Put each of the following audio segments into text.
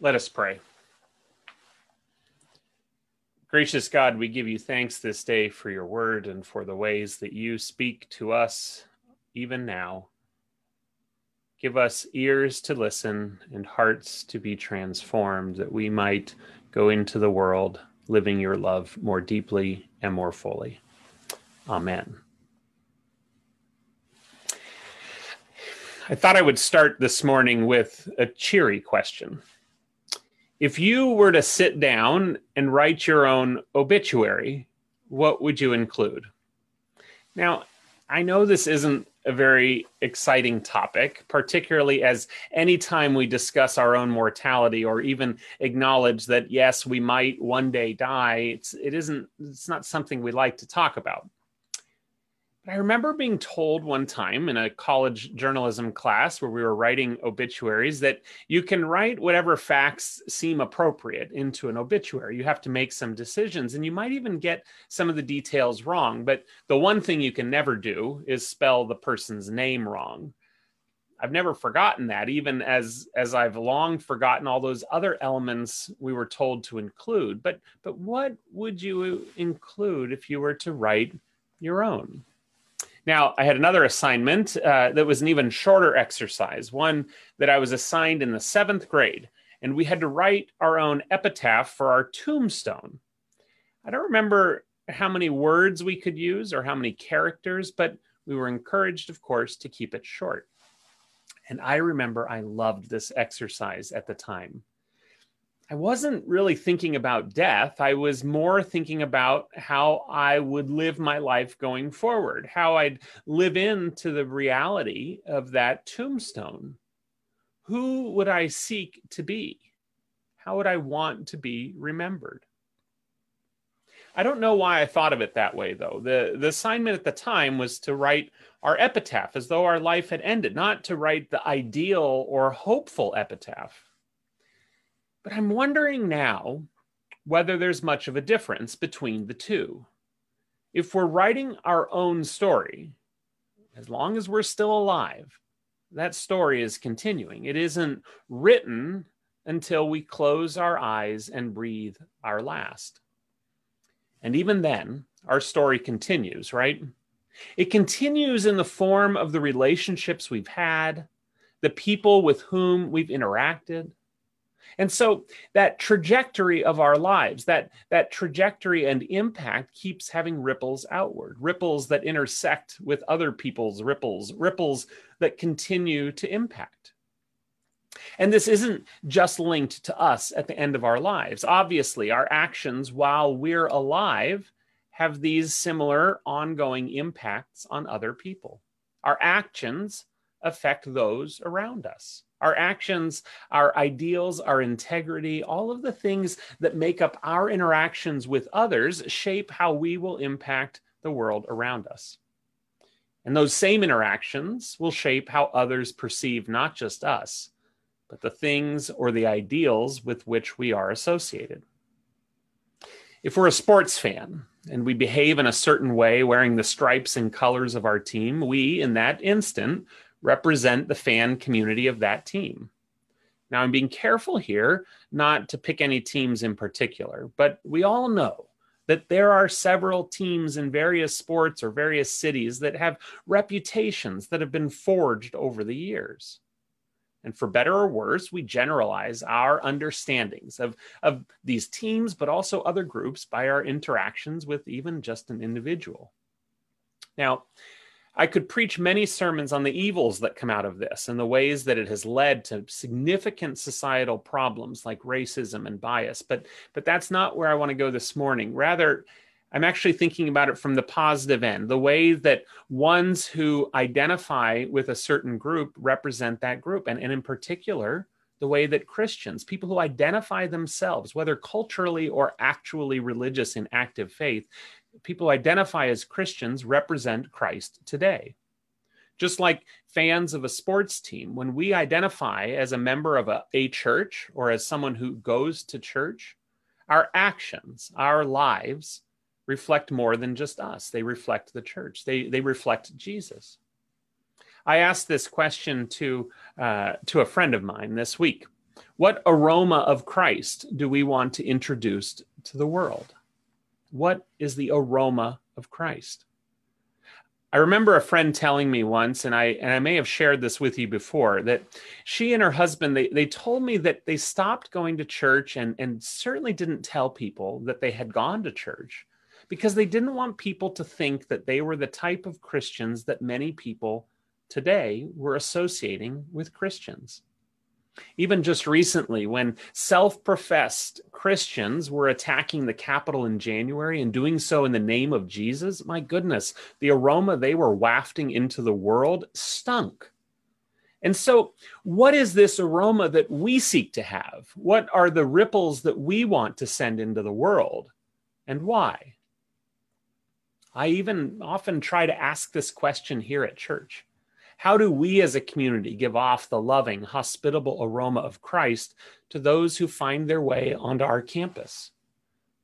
Let us pray. Gracious God, we give you thanks this day for your word and for the ways that you speak to us even now. Give us ears to listen and hearts to be transformed that we might go into the world living your love more deeply and more fully. Amen. I thought I would start this morning with a cheery question if you were to sit down and write your own obituary, what would you include? Now, I know this isn't a very exciting topic, particularly as anytime we discuss our own mortality or even acknowledge that yes, we might one day die, it's it isn't it's not something we like to talk about. I remember being told one time in a college journalism class where we were writing obituaries that you can write whatever facts seem appropriate into an obituary. You have to make some decisions and you might even get some of the details wrong. But the one thing you can never do is spell the person's name wrong. I've never forgotten that, even as as I've long forgotten all those other elements we were told to include. But but what would you include if you were to write your own? Now, I had another assignment uh, that was an even shorter exercise, one that I was assigned in the seventh grade, and we had to write our own epitaph for our tombstone. I don't remember how many words we could use or how many characters, but we were encouraged, of course, to keep it short. And I remember I loved this exercise at the time. I wasn't really thinking about death. I was more thinking about how I would live my life going forward, how I'd live into the reality of that tombstone. Who would I seek to be? How would I want to be remembered? I don't know why I thought of it that way, though. The, the assignment at the time was to write our epitaph as though our life had ended, not to write the ideal or hopeful epitaph. But I'm wondering now whether there's much of a difference between the two. If we're writing our own story, as long as we're still alive, that story is continuing. It isn't written until we close our eyes and breathe our last. And even then, our story continues, right? It continues in the form of the relationships we've had, the people with whom we've interacted, and so that trajectory of our lives, that, that trajectory and impact keeps having ripples outward, ripples that intersect with other people's ripples, ripples that continue to impact. And this isn't just linked to us at the end of our lives. Obviously, our actions while we're alive have these similar ongoing impacts on other people. Our actions affect those around us our actions, our ideals, our integrity, all of the things that make up our interactions with others shape how we will impact the world around us. And those same interactions will shape how others perceive not just us, but the things or the ideals with which we are associated. If we're a sports fan and we behave in a certain way, wearing the stripes and colors of our team, we, in that instant, represent the fan community of that team. Now, I'm being careful here not to pick any teams in particular, but we all know that there are several teams in various sports or various cities that have reputations that have been forged over the years. And for better or worse, we generalize our understandings of, of these teams, but also other groups by our interactions with even just an individual. Now, I could preach many sermons on the evils that come out of this and the ways that it has led to significant societal problems like racism and bias, but but that's not where I want to go this morning. Rather, I'm actually thinking about it from the positive end, the way that ones who identify with a certain group represent that group, and, and in particular, the way that Christians, people who identify themselves, whether culturally or actually religious in active faith, people identify as Christians represent Christ today. Just like fans of a sports team, when we identify as a member of a, a church or as someone who goes to church, our actions, our lives reflect more than just us. They reflect the church, they, they reflect Jesus. I asked this question to, uh, to a friend of mine this week. What aroma of Christ do we want to introduce to the world? What is the aroma of Christ? I remember a friend telling me once, and I and I may have shared this with you before, that she and her husband they they told me that they stopped going to church and and certainly didn't tell people that they had gone to church because they didn't want people to think that they were the type of Christians that many people today were associating with Christians. Even just recently, when self professed Christians were attacking the Capitol in January and doing so in the name of Jesus, my goodness, the aroma they were wafting into the world stunk. And so, what is this aroma that we seek to have? What are the ripples that we want to send into the world? And why? I even often try to ask this question here at church. How do we as a community give off the loving, hospitable aroma of Christ to those who find their way onto our campus?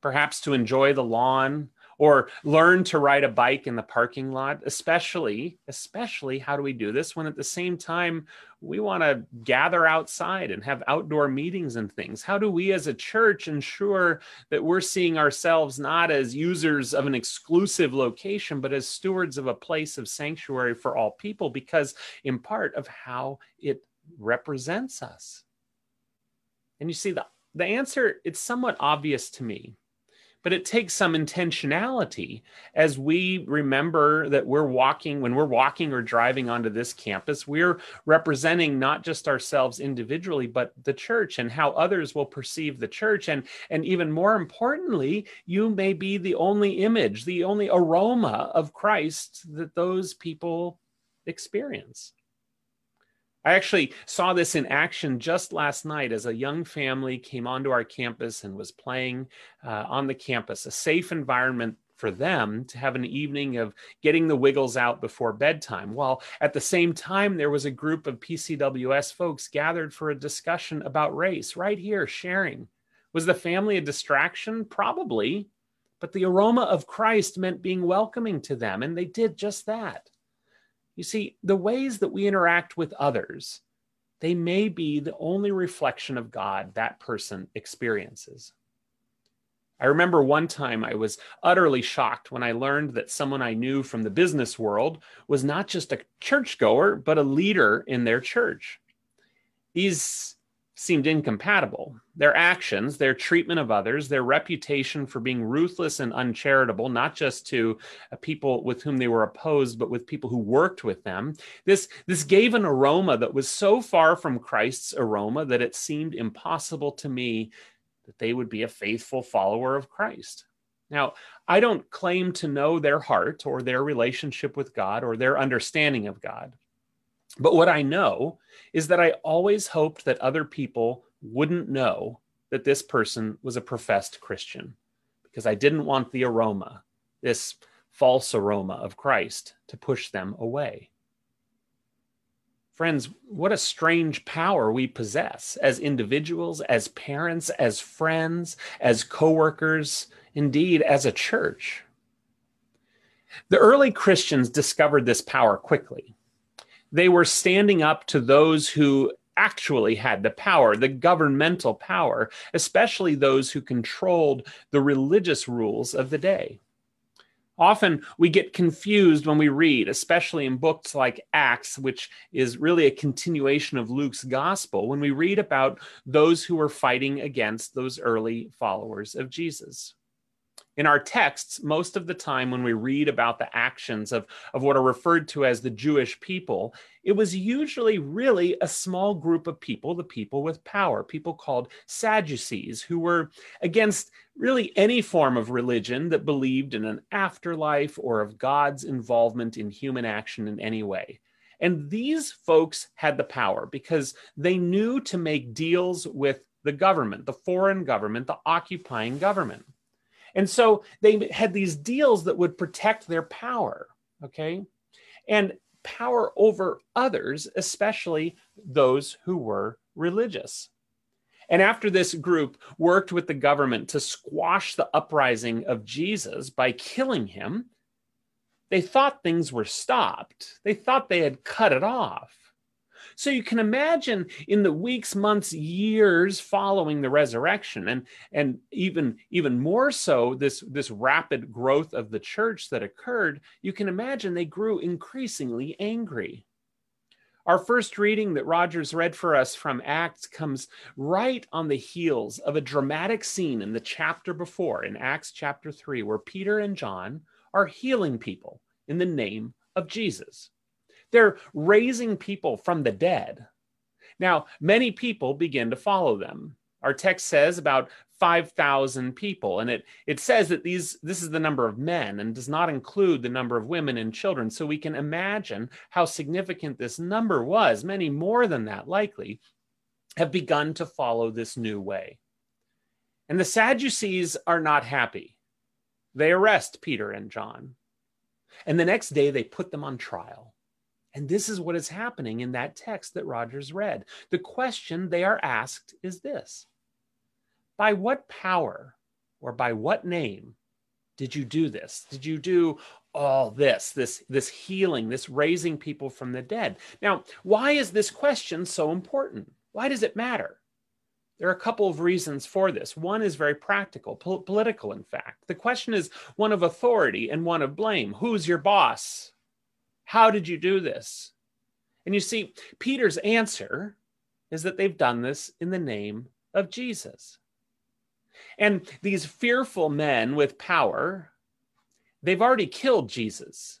Perhaps to enjoy the lawn or learn to ride a bike in the parking lot especially especially how do we do this when at the same time we want to gather outside and have outdoor meetings and things? How do we as a church ensure that we're seeing ourselves not as users of an exclusive location but as stewards of a place of sanctuary for all people because in part of how it represents us? And you see the the answer it's somewhat obvious to me but it takes some intentionality as we remember that we're walking when we're walking or driving onto this campus we're representing not just ourselves individually but the church and how others will perceive the church. And and even more importantly you may be the only image the only aroma of Christ that those people experience I actually saw this in action just last night as a young family came onto our campus and was playing uh, on the campus, a safe environment for them to have an evening of getting the wiggles out before bedtime. While at the same time, there was a group of PCWS folks gathered for a discussion about race right here, sharing. Was the family a distraction? Probably. But the aroma of Christ meant being welcoming to them, and they did just that. You see, the ways that we interact with others, they may be the only reflection of God that person experiences. I remember one time I was utterly shocked when I learned that someone I knew from the business world was not just a churchgoer, but a leader in their church. These seemed incompatible. Their actions, their treatment of others, their reputation for being ruthless and uncharitable, not just to uh, people with whom they were opposed, but with people who worked with them. This, this gave an aroma that was so far from Christ's aroma that it seemed impossible to me that they would be a faithful follower of Christ. Now, I don't claim to know their heart or their relationship with God or their understanding of God. But what I know is that I always hoped that other people wouldn't know that this person was a professed Christian because I didn't want the aroma, this false aroma of Christ, to push them away. Friends, what a strange power we possess as individuals, as parents, as friends, as coworkers, indeed as a church. The early Christians discovered this power quickly they were standing up to those who actually had the power, the governmental power, especially those who controlled the religious rules of the day. Often we get confused when we read, especially in books like Acts, which is really a continuation of Luke's gospel, when we read about those who were fighting against those early followers of Jesus in our texts, most of the time when we read about the actions of, of what are referred to as the Jewish people, it was usually really a small group of people, the people with power, people called Sadducees, who were against really any form of religion that believed in an afterlife or of God's involvement in human action in any way. And these folks had the power because they knew to make deals with the government, the foreign government, the occupying government. And so they had these deals that would protect their power, okay? And power over others, especially those who were religious. And after this group worked with the government to squash the uprising of Jesus by killing him, they thought things were stopped. They thought they had cut it off. So you can imagine in the weeks, months, years following the resurrection, and, and even, even more so, this, this rapid growth of the church that occurred, you can imagine they grew increasingly angry. Our first reading that Rogers read for us from Acts comes right on the heels of a dramatic scene in the chapter before, in Acts chapter 3, where Peter and John are healing people in the name of Jesus. They're raising people from the dead. Now, many people begin to follow them. Our text says about 5,000 people, and it, it says that these, this is the number of men and does not include the number of women and children. So we can imagine how significant this number was. Many more than that, likely, have begun to follow this new way. And the Sadducees are not happy. They arrest Peter and John. And the next day, they put them on trial. And this is what is happening in that text that Rogers read. The question they are asked is this By what power or by what name did you do this? Did you do all this, this, this healing, this raising people from the dead? Now, why is this question so important? Why does it matter? There are a couple of reasons for this. One is very practical, po- political, in fact. The question is one of authority and one of blame. Who's your boss? How did you do this? And you see, Peter's answer is that they've done this in the name of Jesus. And these fearful men with power, they've already killed Jesus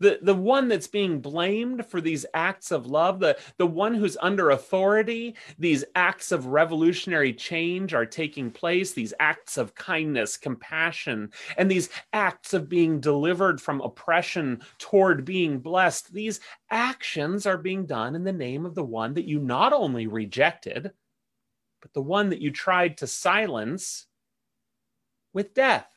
the, the one that's being blamed for these acts of love, the, the one who's under authority, these acts of revolutionary change are taking place, these acts of kindness, compassion, and these acts of being delivered from oppression toward being blessed, these actions are being done in the name of the one that you not only rejected, but the one that you tried to silence with death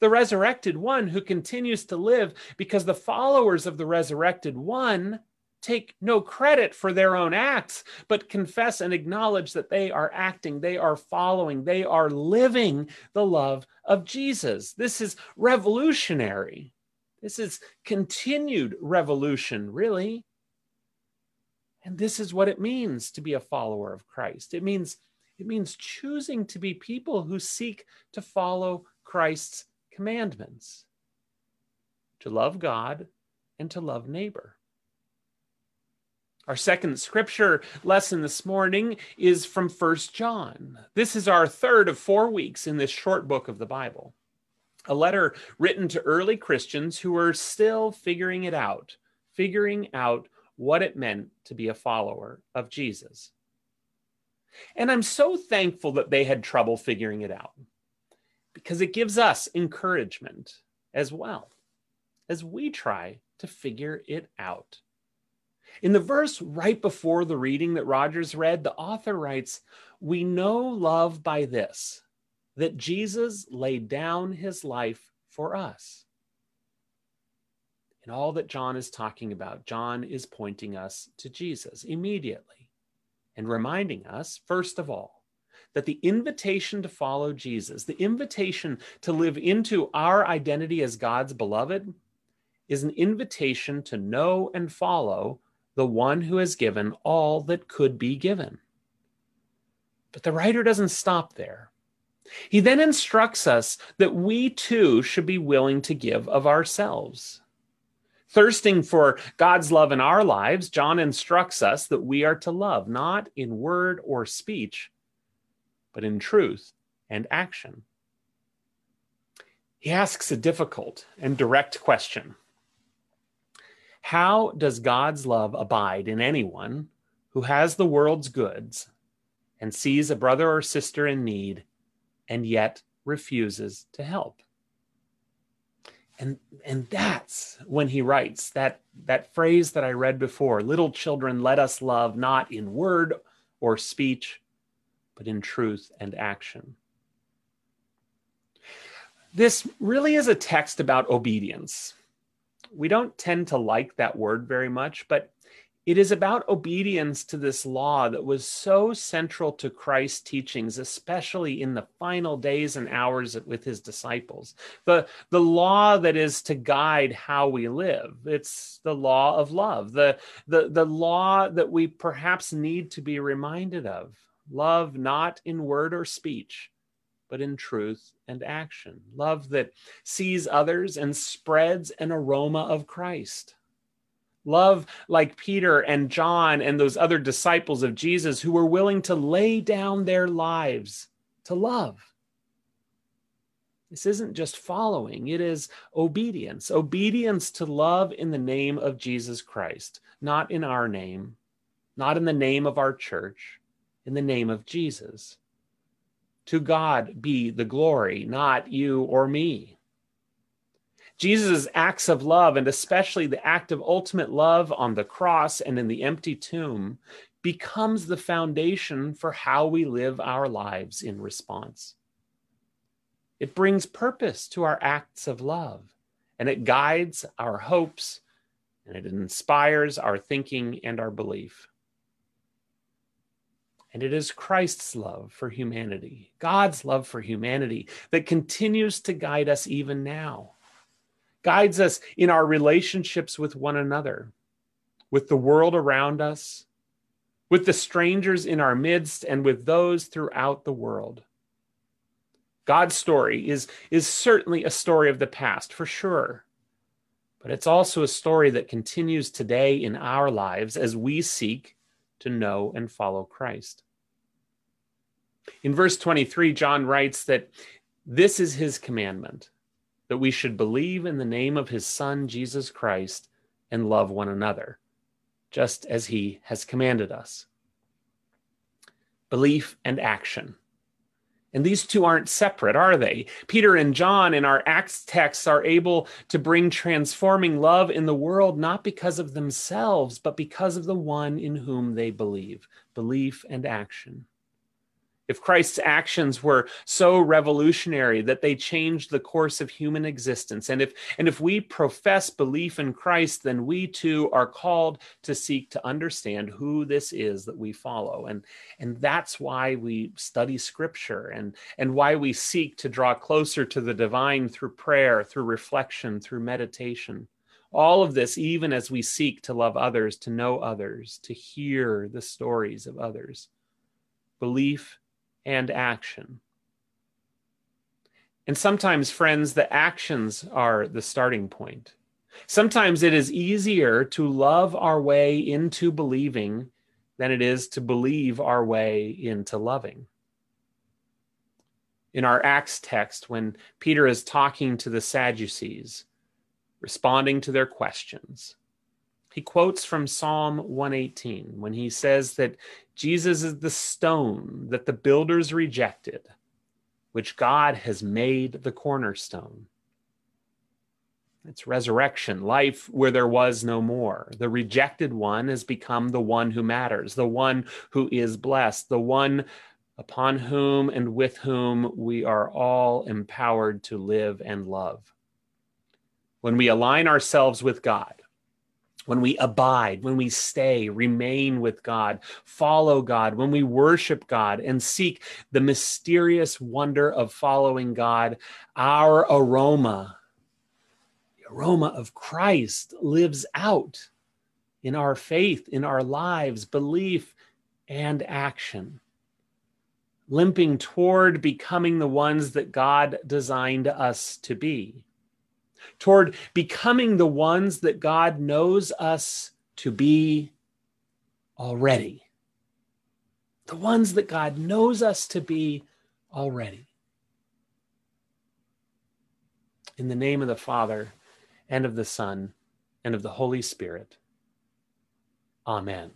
the resurrected one who continues to live because the followers of the resurrected one take no credit for their own acts, but confess and acknowledge that they are acting, they are following, they are living the love of Jesus. This is revolutionary. This is continued revolution, really. And this is what it means to be a follower of Christ. It means it means choosing to be people who seek to follow Christ's commandments to love God and to love neighbor. Our second scripture lesson this morning is from First John. This is our third of four weeks in this short book of the Bible. A letter written to early Christians who were still figuring it out, figuring out what it meant to be a follower of Jesus. And I'm so thankful that they had trouble figuring it out because it gives us encouragement as well as we try to figure it out. In the verse right before the reading that Rogers read, the author writes, We know love by this, that Jesus laid down his life for us. In all that John is talking about, John is pointing us to Jesus immediately and reminding us, first of all, that the invitation to follow Jesus, the invitation to live into our identity as God's beloved, is an invitation to know and follow the one who has given all that could be given. But the writer doesn't stop there. He then instructs us that we too should be willing to give of ourselves. Thirsting for God's love in our lives, John instructs us that we are to love, not in word or speech, but in truth and action. He asks a difficult and direct question How does God's love abide in anyone who has the world's goods and sees a brother or sister in need and yet refuses to help? And, and that's when he writes that, that phrase that I read before little children, let us love not in word or speech, but in truth and action. This really is a text about obedience. We don't tend to like that word very much, but It is about obedience to this law that was so central to Christ's teachings, especially in the final days and hours with his disciples. The, the law that is to guide how we live. It's the law of love, the, the, the law that we perhaps need to be reminded of. Love not in word or speech, but in truth and action. Love that sees others and spreads an aroma of Christ. Love like Peter and John and those other disciples of Jesus who were willing to lay down their lives to love. This isn't just following, it is obedience. Obedience to love in the name of Jesus Christ, not in our name, not in the name of our church, in the name of Jesus. To God be the glory, not you or me. Jesus' acts of love, and especially the act of ultimate love on the cross and in the empty tomb, becomes the foundation for how we live our lives in response. It brings purpose to our acts of love, and it guides our hopes, and it inspires our thinking and our belief. And it is Christ's love for humanity, God's love for humanity, that continues to guide us even now guides us in our relationships with one another, with the world around us, with the strangers in our midst, and with those throughout the world. God's story is, is certainly a story of the past, for sure. But it's also a story that continues today in our lives as we seek to know and follow Christ. In verse 23, John writes that this is his commandment that we should believe in the name of his Son, Jesus Christ, and love one another, just as he has commanded us. Belief and action. And these two aren't separate, are they? Peter and John in our Acts texts are able to bring transforming love in the world not because of themselves, but because of the one in whom they believe. Belief and action if Christ's actions were so revolutionary that they changed the course of human existence, and if, and if we profess belief in Christ, then we too are called to seek to understand who this is that we follow. And, and that's why we study scripture and, and why we seek to draw closer to the divine through prayer, through reflection, through meditation. All of this, even as we seek to love others, to know others, to hear the stories of others. Belief and action. And sometimes, friends, the actions are the starting point. Sometimes it is easier to love our way into believing than it is to believe our way into loving. In our Acts text, when Peter is talking to the Sadducees, responding to their questions, he quotes from Psalm 118 when he says that Jesus is the stone that the builders rejected, which God has made the cornerstone. It's resurrection, life where there was no more. The rejected one has become the one who matters, the one who is blessed, the one upon whom and with whom we are all empowered to live and love. When we align ourselves with God, when we abide, when we stay, remain with God, follow God, when we worship God and seek the mysterious wonder of following God, our aroma, the aroma of Christ, lives out in our faith, in our lives, belief, and action. Limping toward becoming the ones that God designed us to be toward becoming the ones that God knows us to be already. The ones that God knows us to be already. In the name of the Father, and of the Son, and of the Holy Spirit. Amen.